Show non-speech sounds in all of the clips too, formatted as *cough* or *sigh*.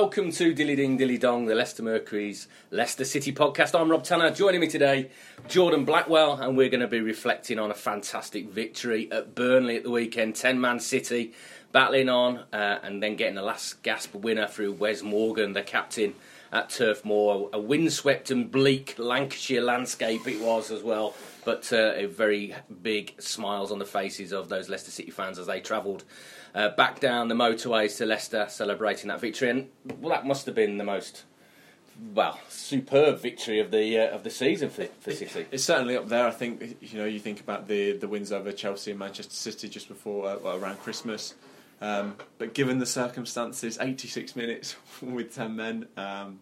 Welcome to Dilly Ding Dilly Dong, the Leicester Mercury's Leicester City podcast. I'm Rob Tanner. Joining me today, Jordan Blackwell, and we're going to be reflecting on a fantastic victory at Burnley at the weekend. 10 man City battling on uh, and then getting the last gasp winner through Wes Morgan, the captain at Turf Moor. A windswept and bleak Lancashire landscape it was as well, but uh, a very big smiles on the faces of those Leicester City fans as they travelled uh, back down the motorways to Leicester celebrating that victory. And well, that must have been the most well superb victory of the uh, of the season for, for City. It's certainly up there. I think you know you think about the the wins over Chelsea and Manchester City just before uh, well, around Christmas. Um, but given the circumstances, 86 minutes *laughs* with 10 men, um,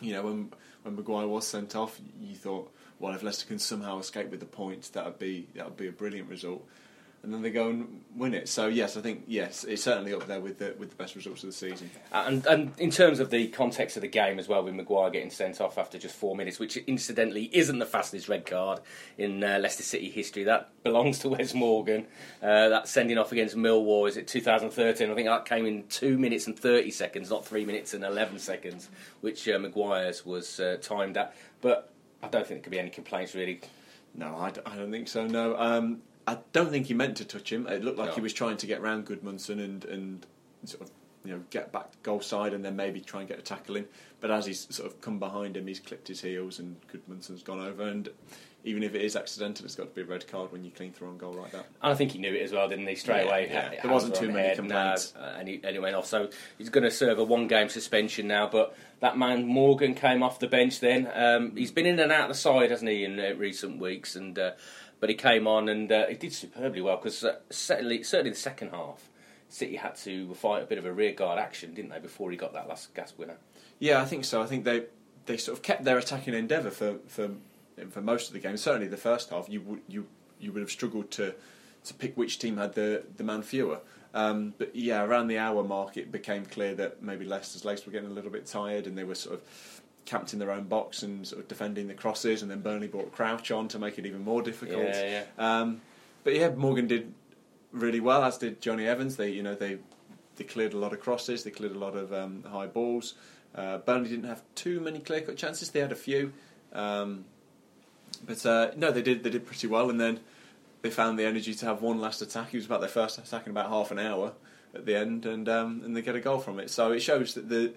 you know, when when Maguire was sent off, you thought, well, if Leicester can somehow escape with the points, that would be that would be a brilliant result and then they go and win it. So yes, I think yes, it's certainly up there with the with the best results of the season. And and in terms of the context of the game as well, with Maguire getting sent off after just four minutes, which incidentally isn't the fastest red card in uh, Leicester City history. That belongs to Wes Morgan. Uh, that sending off against Millwall is it 2013? I think that came in two minutes and thirty seconds, not three minutes and eleven seconds, which uh, Maguire's was uh, timed at. But I don't think there could be any complaints really. No, I don't, I don't think so. No. Um, I don't think he meant to touch him. It looked like No. he was trying to get round Gudmundsson and and sort of you know get back goal side and then maybe try and get a tackle in. But as he's sort of come behind him, he's clipped his heels and Gudmundsson's gone over. And even if it is accidental, it's got to be a red card when you clean through on goal like that. And I think he knew it as well, didn't he? Straight Yeah, away, yeah. There wasn't too many complaints. uh, and, he, and he went off. So he's going to serve a one-game suspension now. But that man Morgan came off the bench. Then um, he's been in and out of the side, hasn't he, in uh, recent weeks? And uh, but he came on and uh, he did superbly well because uh, certainly, certainly the second half, City had to fight a bit of a rearguard action, didn't they, before he got that last gas winner? Yeah, I think so. I think they they sort of kept their attacking endeavour for, for for most of the game. Certainly the first half, you would you you would have struggled to to pick which team had the the man fewer. Um, but yeah, around the hour mark, it became clear that maybe Leicester's legs were getting a little bit tired, and they were sort of camped in their own box and sort of defending the crosses. And then Burnley brought Crouch on to make it even more difficult. Yeah, Um, but yeah, Morgan did really well, as did Jonny Evans. They you know they they cleared a lot of crosses, they cleared a lot of um, high balls. Uh, Burnley didn't have too many clear cut chances. They had a few, um, but uh, no, they did. They did pretty well, and then they found the energy to have one last attack. It was about their first attack in about half an hour at the end, and um, and they get a goal from it. So it shows that the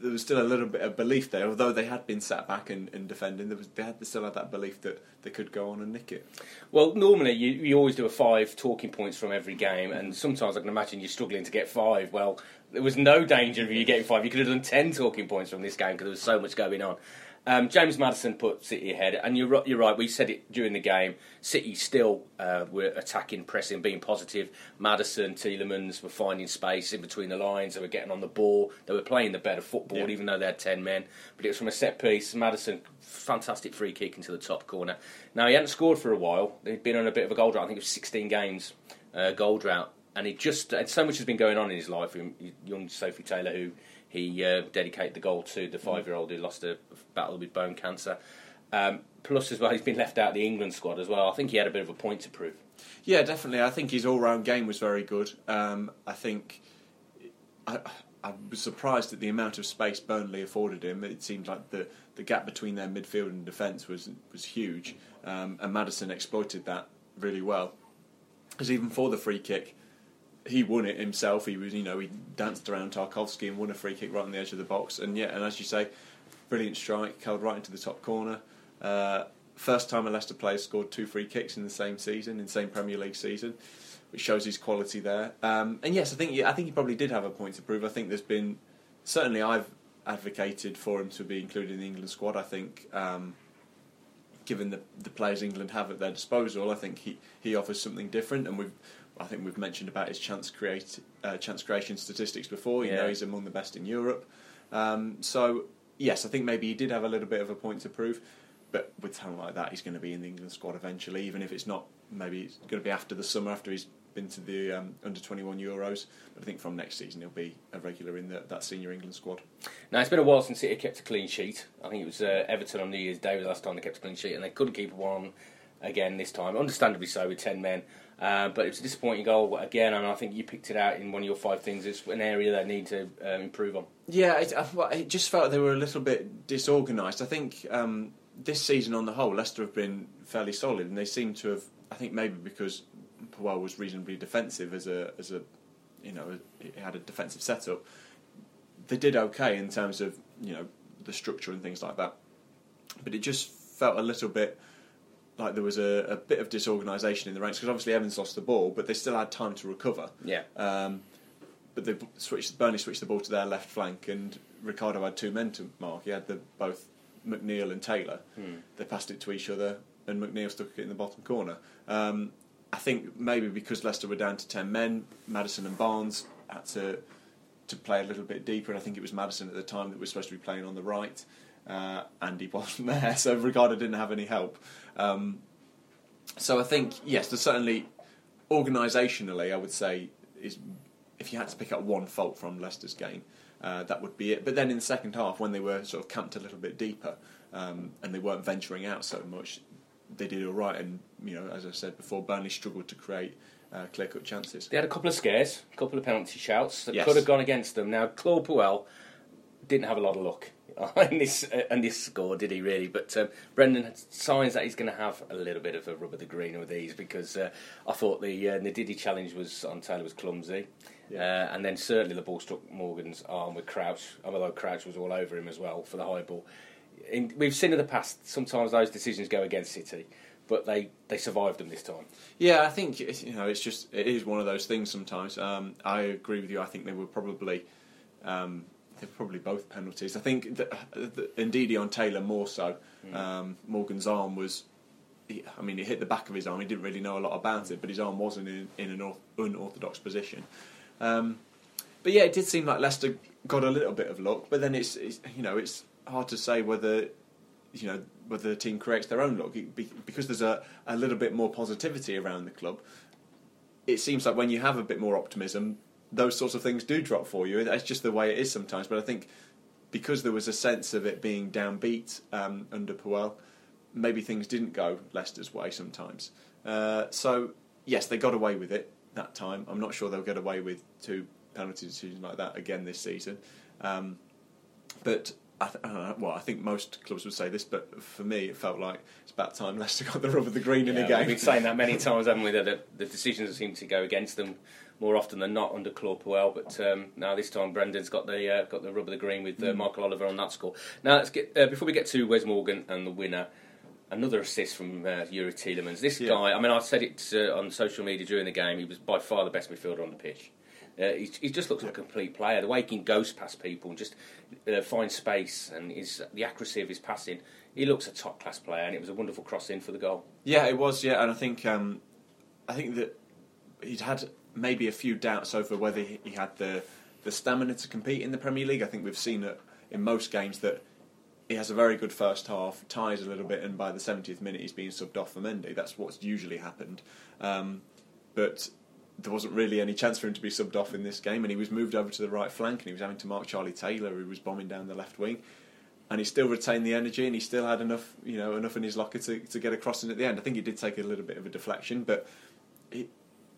there was still a little bit of belief there, although they had been sat back and, and defending. There was they had still had that belief that they could go on and nick it. Well, normally you, you always do a five talking points from every game, and sometimes I can imagine you're struggling to get five. Well, there was no danger of you getting five. You could have done ten talking points from this game because there was so much going on. Um, James Maddison put City ahead, and you're, you're right. We said it during the game. City still uh, were attacking, pressing, being positive. Maddison, Tielemans were finding space in between the lines. They were getting on the ball. They were playing the better football, Yeah. even though they had ten men. But it was from a set piece. Maddison, fantastic free kick into the top corner. Now he hadn't scored for a while. He'd been on a bit of a goal drought. I think it was 16 games uh, goal drought, and he just and so much has been going on in his life. Young Sophie Taylor, who he uh, dedicated the goal to, the five-year-old who lost a battle with bone cancer. Um, plus, as well, he's been left out of the England squad as well. I think he had a bit of a point to prove. Yeah, definitely. I think his all-round game was very good. Um, I think I, I was surprised at the amount of space Burnley afforded him. It seemed like the, the gap between their midfield and defence was was huge, um, and Maddison exploited that really well. Because even for the free kick, he won it himself. He was, you know, he danced around Tarkowski and won a free kick right on the edge of the box. And yeah, and as you say, brilliant strike, curled right into the top corner. Uh, first time a Leicester player scored two free kicks in the same season, in the same Premier League season, which shows his quality there. Um, and yes, I think I think he probably did have a point to prove. I think there's been certainly I've advocated for him to be included in the England squad. I think. Um, Given the, the players England have at their disposal, I think he, he offers something different, and we've I think we've mentioned about his chance create uh, chance creation statistics before. You Yeah. know he's among the best in Europe. Um, so yes, I think maybe he did have a little bit of a point to prove. but with talent like that, he's going to be in the England squad eventually, even if it's not. Maybe it's going to be after the summer, after he's been to the um, under 21 Euros. But I think from next season he'll be a regular in the, that senior England squad. Now it's been a while since City kept a clean sheet. I think it was uh, Everton on New Year's Day was the last time they kept a clean sheet, and they couldn't keep one again this time. Understandably so with 10 men. Uh, but it was a disappointing goal again, and I think you picked it out in one of your five things. It's an area they need to um, improve on. Yeah, it, uh, it, just felt they were a little bit disorganised. I think um, this season on the whole, Leicester have been fairly solid, and they seem to have. I think maybe because Puel was reasonably defensive as a as a you know he had a defensive setup. They did okay in terms of you know the structure and things like that, but it just felt a little bit like there was a, a bit of disorganisation in the ranks because obviously Evans lost the ball, but they still had time to recover. Yeah. Um, but they switched. Burnley switched the ball to their left flank, and Ricardo had two men to mark. He had the, both McNeil and Taylor. Hmm. They passed it to each other, and McNeil stuck it in the bottom corner. Um, I think maybe because Leicester were down to ten men, Maddison and Barnes had to to play a little bit deeper. And I think it was Maddison at the time that was supposed to be playing on the right, uh, and he wasn't *laughs* there, so Ricardo didn't have any help. Um, so I think yes, there's certainly organisationally, I would say is if you had to pick up one fault from Leicester's game, uh, that would be it. But then in the second half, when they were sort of camped a little bit deeper um, and they weren't venturing out so much, they did all right. And you know, as I said before, Burnley struggled to create uh, clear-cut chances. They had a couple of scares, a couple of penalty shouts that Yes. could have gone against them. Now, Claude Puel didn't have a lot of luck *laughs* in this uh, this score, did he really? But um, Brendan had signs that he's going to have a little bit of a rub of the green with these because uh, I thought the uh, Ndidi challenge was on Taylor was clumsy. Yeah. Uh, and then certainly the ball struck Morgan's arm with Crouch, although Crouch was all over him as well for the high ball. In, we've seen in the past sometimes those decisions go against City, but they, they survived them this time. Yeah, I think it's- you know it's just it is one of those things. Sometimes um, I agree with you. I think they were probably um, they're probably both penalties. I think that, that Ndidi on Taylor more so. Um, Morgan's arm was. he- I mean, he hit the back of his arm. He didn't really know a lot about it, but his arm wasn't in, in an orth- unorthodox position. Um, but yeah, it did seem like Leicester got a little bit of luck. But then it's, it's you know it's hard to say whether you know whether the team creates their own luck because there's a, a little bit more positivity around the club. It seems like when you have a bit more optimism, those sorts of things do drop for you. That's just the way it is sometimes. But I think because there was a sense of it being downbeat um, under Puel, maybe things didn't go Leicester's way sometimes. Uh, so yes, they got away with it that time. I'm not sure they'll get away with two penalty decisions like that again this season. Um, but I, th- I don't know, well, I think most clubs would say this, but for me, it felt like it's about time *laughs* Leicester got the rub of the green in Yeah, a game. We've been saying that many times, haven't we? That the, the decisions seem to go against them more often than not under Claude Puel. But um, now this time, Brendan's got the uh, got the rub of the green with uh, Mm. Michael Oliver on that score. Now let's get uh, before we get to Wes Morgan and the winner. Another assist from uh, Youri Tielemans. This Yeah. guy, I mean, I said it uh, on social media during the game. He was by far the best midfielder on the pitch. Uh, he, he just looks like a complete player. The way he can ghost past people and just uh, find space and his, the accuracy of his passing, he looks a top class player. And it was a wonderful cross in for the goal. Yeah, it was. Yeah, and I think um, I think that he'd had maybe a few doubts over whether he had the the stamina to compete in the Premier League. I think we've seen it in most games that he has a very good first half, ties a little bit, and by the 70th minute he's being subbed off for Mendy. That's what's usually happened. Um, but there wasn't really any chance for him to be subbed off in this game, and he was moved over to the right flank, and he was having to mark Charlie Taylor, who was bombing down the left wing and he still retained the energy and he still had enough you know enough in his locker to, to get a crossing at the end. I think he did take a little bit of a deflection, but he,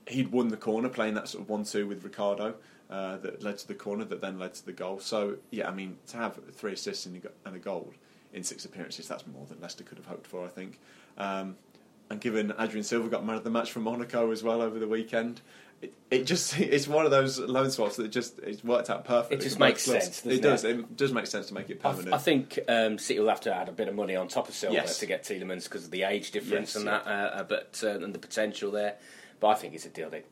he'd won the corner playing that sort of one two with Ricardo uh, that led to the corner that then led to the goal. So yeah, I mean to have three assists and a, go- and a goal in six appearances, that's more than Leicester could have hoped for, I think. Um, and given Adrien Silva got man of the match from Monaco as well over the weekend. It, it just *laughs* it's one of those loan swaps that just it's worked out perfectly. It just makes sense, doesn't it does. it? It does make sense to make it permanent. I think um, City will have to add a bit of money on top of Silva Yes. to get Tielemans because of the age difference Yes, and that, uh, uh, but uh, and the potential there. But I think it's a deal they've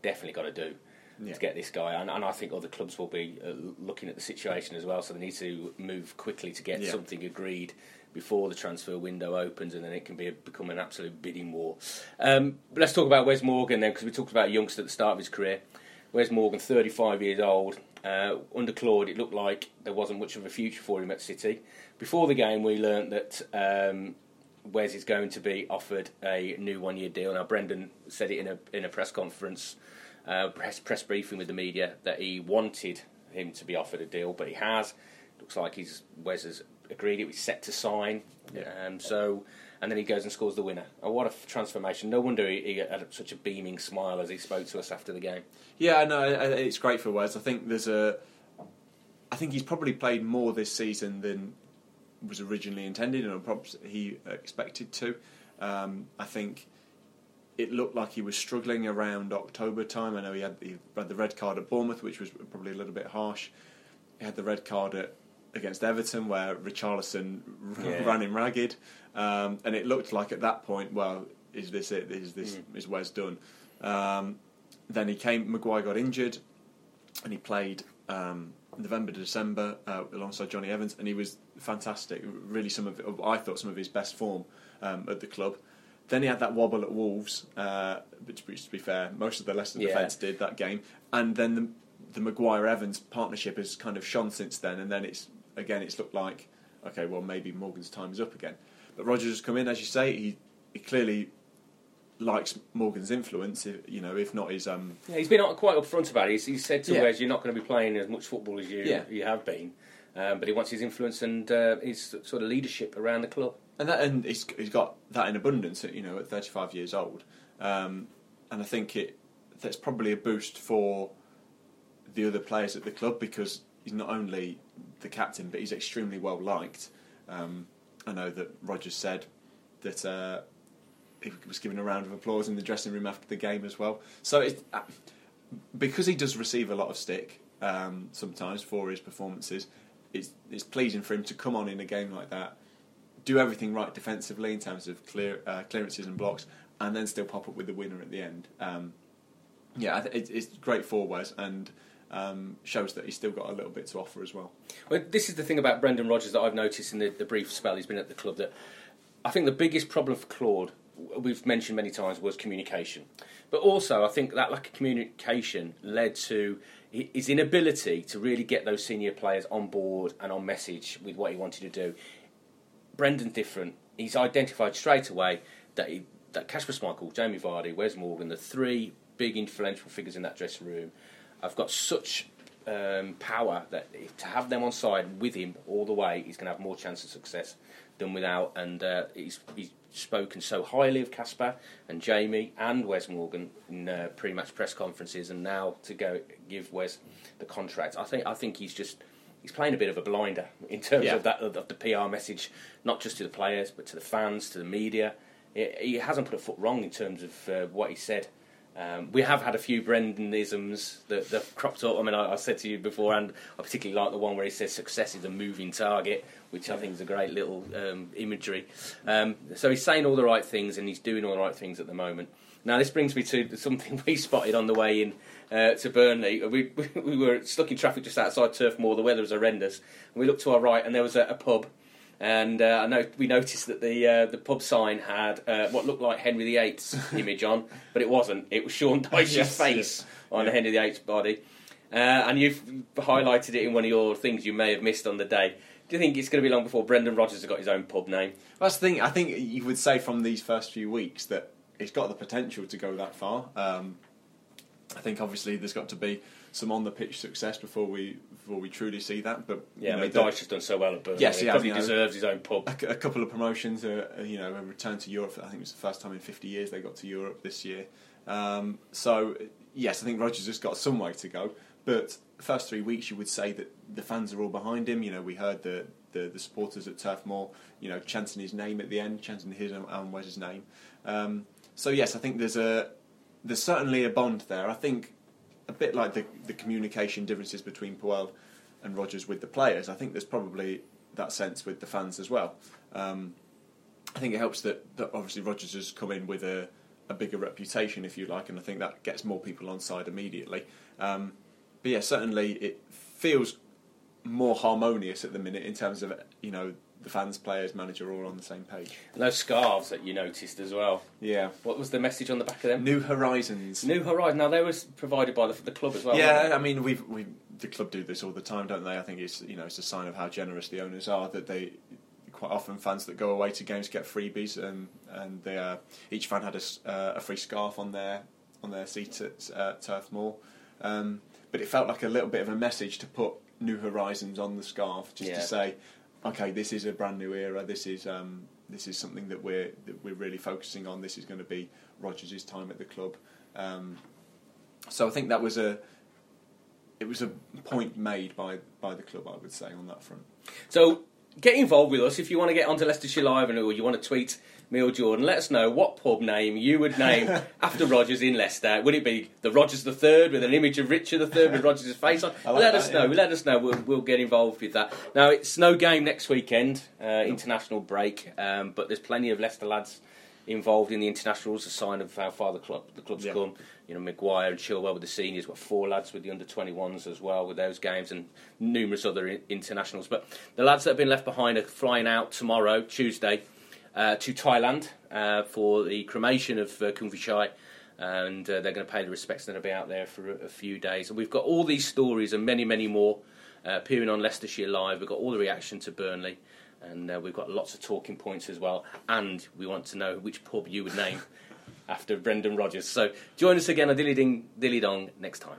definitely got to do Yeah. to get this guy, and, and I think other clubs will be uh, looking at the situation as well. So they need to move quickly to get Yeah. something agreed before the transfer window opens, and then it can be a, become an absolute bidding war. Um, but let's talk about Wes Morgan then, because we talked about a youngster at the start of his career. Wes Morgan, 35 years old. Uh, under Claude, it looked like there wasn't much of a future for him at City. Before the game, we learnt that um, Wes is going to be offered a new one-year deal. Now, Brendan said it in a in a press conference, uh, press press briefing with the media that he wanted him to be offered a deal, but he has. Looks like he's Wes has agreed it. He's set to sign. Yeah. Um, so, and then he goes and scores the winner. Oh, what a f- transformation! No wonder he, he had such a beaming smile as he spoke to us after the game. Yeah, no, it's great for Wes. I think there's a. I think he's probably played more this season than was originally intended and perhaps he expected to. Um, I think it looked like he was struggling around October time. I know he had, he had the red card at Bournemouth, which was probably a little bit harsh. He had the red card at, against Everton, where Richarlison Yeah. ran him ragged, um, and it looked like at that point, well, is this it? Is this Mm. is Wes done? Um, then he came. Maguire got injured, and he played um, November to December uh, alongside Jonny Evans, and he was fantastic. Really, some of I thought some of his best form um, at the club. Then he had that wobble at Wolves, uh, which, which, to be fair, most of the Leicester Yeah. defence did that game. And then the, the Maguire Evans partnership has kind of shone since then. And then it's again, it's looked like okay, well maybe Morgan's time is up again. But Rodgers has come in, as you say, he, he clearly likes Morgan's influence. If, you know, if not his um, Yeah, he's been quite upfront about it. He's, he's said to Yeah. Wes, "You're not going to be playing as much football as you Yeah. you have been." Um, but he wants his influence and uh, his sort of leadership around the club. and that and he's, he's got that in abundance. You know, at 35 years old, um, and I think it that's probably a boost for the other players at the club because he's not only the captain, but he's extremely well liked. Um, I know that Rodgers said that uh, he was given a round of applause in the dressing room after the game as well. So it, uh, because he does receive a lot of stick um, sometimes for his performances, it's, it's pleasing for him to come on in a game like that, do everything right defensively in terms of clear uh, clearances and blocks, and then still pop up with the winner at the end. Um, yeah, I th- it's, great for Wes and um, shows that he's still got a little bit to offer as well. Well, this is the thing about Brendan Rodgers that I've noticed in the, the brief spell he's been at the club that I think the biggest problem for Claude, we've mentioned many times, was communication. But also, I think that lack of communication led to his inability to really get those senior players on board and on message with what he wanted to do. Brendan's different. He's identified straight away that he, that Kasper Schmeichel, Jamie Vardy, Wes Morgan, the three big influential figures in that dressing room, have got such um, power that if, to have them on side with him all the way, he's going to have more chance of success than without. And uh, he's, he's spoken so highly of Kasper and Jamie and Wes Morgan in uh, pre-match press conferences, and now to go give Wes the contract. I think I think he's just he's playing a bit of a blinder in terms Yeah. of that of the PR message, not just to the players but to the fans, to the media. He, he hasn't put a foot wrong in terms of uh, what he said. Um, we have had a few Brendanisms that, that have cropped up. I mean, I, I said to you beforehand, I particularly like the one where he says success is a moving target, which I think is a great little um, imagery. Um, so he's saying all the right things and he's doing all the right things at the moment. Now, this brings me to something *laughs* we spotted on the way in uh, to Burnley. *laughs* We, we were stuck in traffic just outside Turf Moor. The weather was horrendous. And we looked to our right, and there was a, a pub. And uh, I know we noticed that the uh, the pub sign had uh, what looked like Henry VIII's *laughs* image on, but it wasn't. It was Sean *laughs* Dyche's Yes, face yes. on Yeah. Henry VIII's body. Uh, and you've highlighted it in one of your things you may have missed on the day. Do you think it's going to be long before Brendan Rodgers has got his own pub name? That's the thing. I think you would say from these first few weeks that it's got the potential to go that far. Um, I think obviously there's got to be some on the pitch success before we before we truly see that. But you Yeah, know, I mean, Dyche has done so well at Burnley. Yes, he he has, probably you know. deserves his own pub. a, a couple of promotions, uh, uh, you know, a return to Europe. I think it was the first time in 50 years they got to Europe this year. Um, so, yes, I think Rodgers has got some way to go. But first three weeks, you would say that the fans are all behind him. You know, we heard the, the, the supporters at Turf Moor, you know, chanting his name at the end, chanting his and Alan Wes's name. Um, so, yes, I think there's a there's certainly a bond there. I think a bit like the, the communication differences between Puel and Rodgers with the players, I think there's probably that sense with the fans as well. Um, I think it helps that, that obviously Rodgers has come in with a, a bigger reputation, if you like, and I think that gets more people on side immediately. Um, but yeah, certainly it feels more harmonious at the minute in terms of you know the fans, players, manager all on the same page. And those scarves that you noticed as well. Yeah, What was the message on the back of them? New Horizons. New Horizons. Now they were provided by the, the club as well. yeah, I mean, we've we the club do this all the time, don't they? I think it's you know it's a sign of how generous the owners are that they quite often fans that go away to games get freebies, and and they, uh, each fan had a, uh, a free scarf on their on their seat at uh, Turf Moor. Um, but it felt like a little bit of a message to put New Horizons on the scarf, just Yeah. to say, okay, this is a brand new era. This is um, this is something that we're that we're really focusing on. This is going to be Rodgers' time at the club. Um, so I think that was a it was a point made by by the club, I would say, on that front. So get involved with us if you want to get onto Leicestershire Live and or you want to tweet me or Jordan. Let us know what pub name you would name *laughs* after Rodgers in Leicester. Would it be the Rodgers the Third with an image of Richard the Third with Rodgers' face on? *laughs* Like let that, us know. yeah. Let us know. We'll, we'll get involved with that. Now it's no game next weekend, uh, international break, um, but there's plenty of Leicester lads involved in the internationals. A sign of how far the club the club's Yeah. come. You know, Maguire and Chilwell with the seniors. Got four lads with the under 21s as well with those games and numerous other internationals. But the lads that have been left behind are flying out tomorrow, Tuesday, uh, to Thailand uh, for the cremation of uh, Khun Vichai. And uh, they're going to pay the respects and they'll be out there for a, a few days. And we've got all these stories and many, many more uh, appearing on Leicestershire Live. We've got all the reaction to Burnley. And uh, we've got lots of talking points as well. And we want to know which pub you would name *laughs* after Brendan Rodgers. So join us again on Dilly Ding Dilly Dong next time.